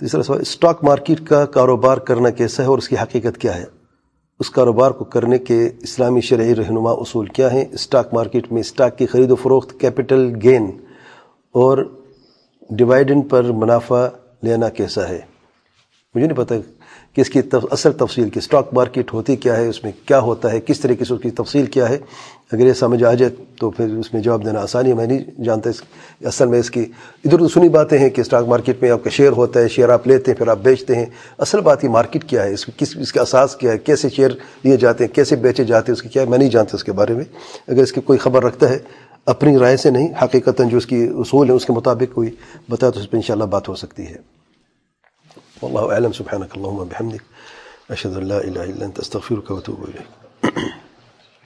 تیسرا سوال stock market کا کاروبار کرنا کیسا ہے اور اس کی حقیقت کیا ہے؟ اس کاروبار کو کرنے کے اسلامی شرعی رہنما اصول کیا ہیں؟ اسٹاک مارکیٹ میں اسٹاک کی خرید و فروخت کیپٹل گین اور ڈیوائڈنڈ پر منافع لینا کیسا ہے؟ مجھے نہیں پتہ کہ اس کی اصل تفصیل کی اسٹاک مارکیٹ ہوتی کیا ہے، اس میں کیا ہوتا ہے، کس طریقے سے اس کی تفصیل کیا ہے۔ اگر یہ سمجھ آ جائے تو پھر اس میں جواب دینا آسانی ہے۔ میں نہیں جانتا اس اصل میں اس کی ادھر تو سنی باتیں ہیں کہ اسٹاک مارکیٹ میں آپ کا شیئر ہوتا ہے شیئر آپ لیتے ہیں، پھر آپ بیچتے ہیں۔ اصل بات یہ مارکیٹ کیا ہے، اس کس اس کا اساس کیا ہے، کیسے شیئر لیے جاتے ہیں، کیسے بیچے جاتے ہیں، اس کی کیا ہے میں نہیں جانتا اس کے بارے میں۔ اگر اس کی کوئی خبر رکھتا ہے، اپنی رائے سے نہیں، حقیقتاً جو اس کی اصول ہے اس کے مطابق کوئی بتا تو اس پہ انشاءاللہ بات ہو سکتی ہے۔ والله أعلم. سبحانك اللهم وبحمدك. أشهد أن لا إله إلا أنت. أستغفرك وأتوب إليك.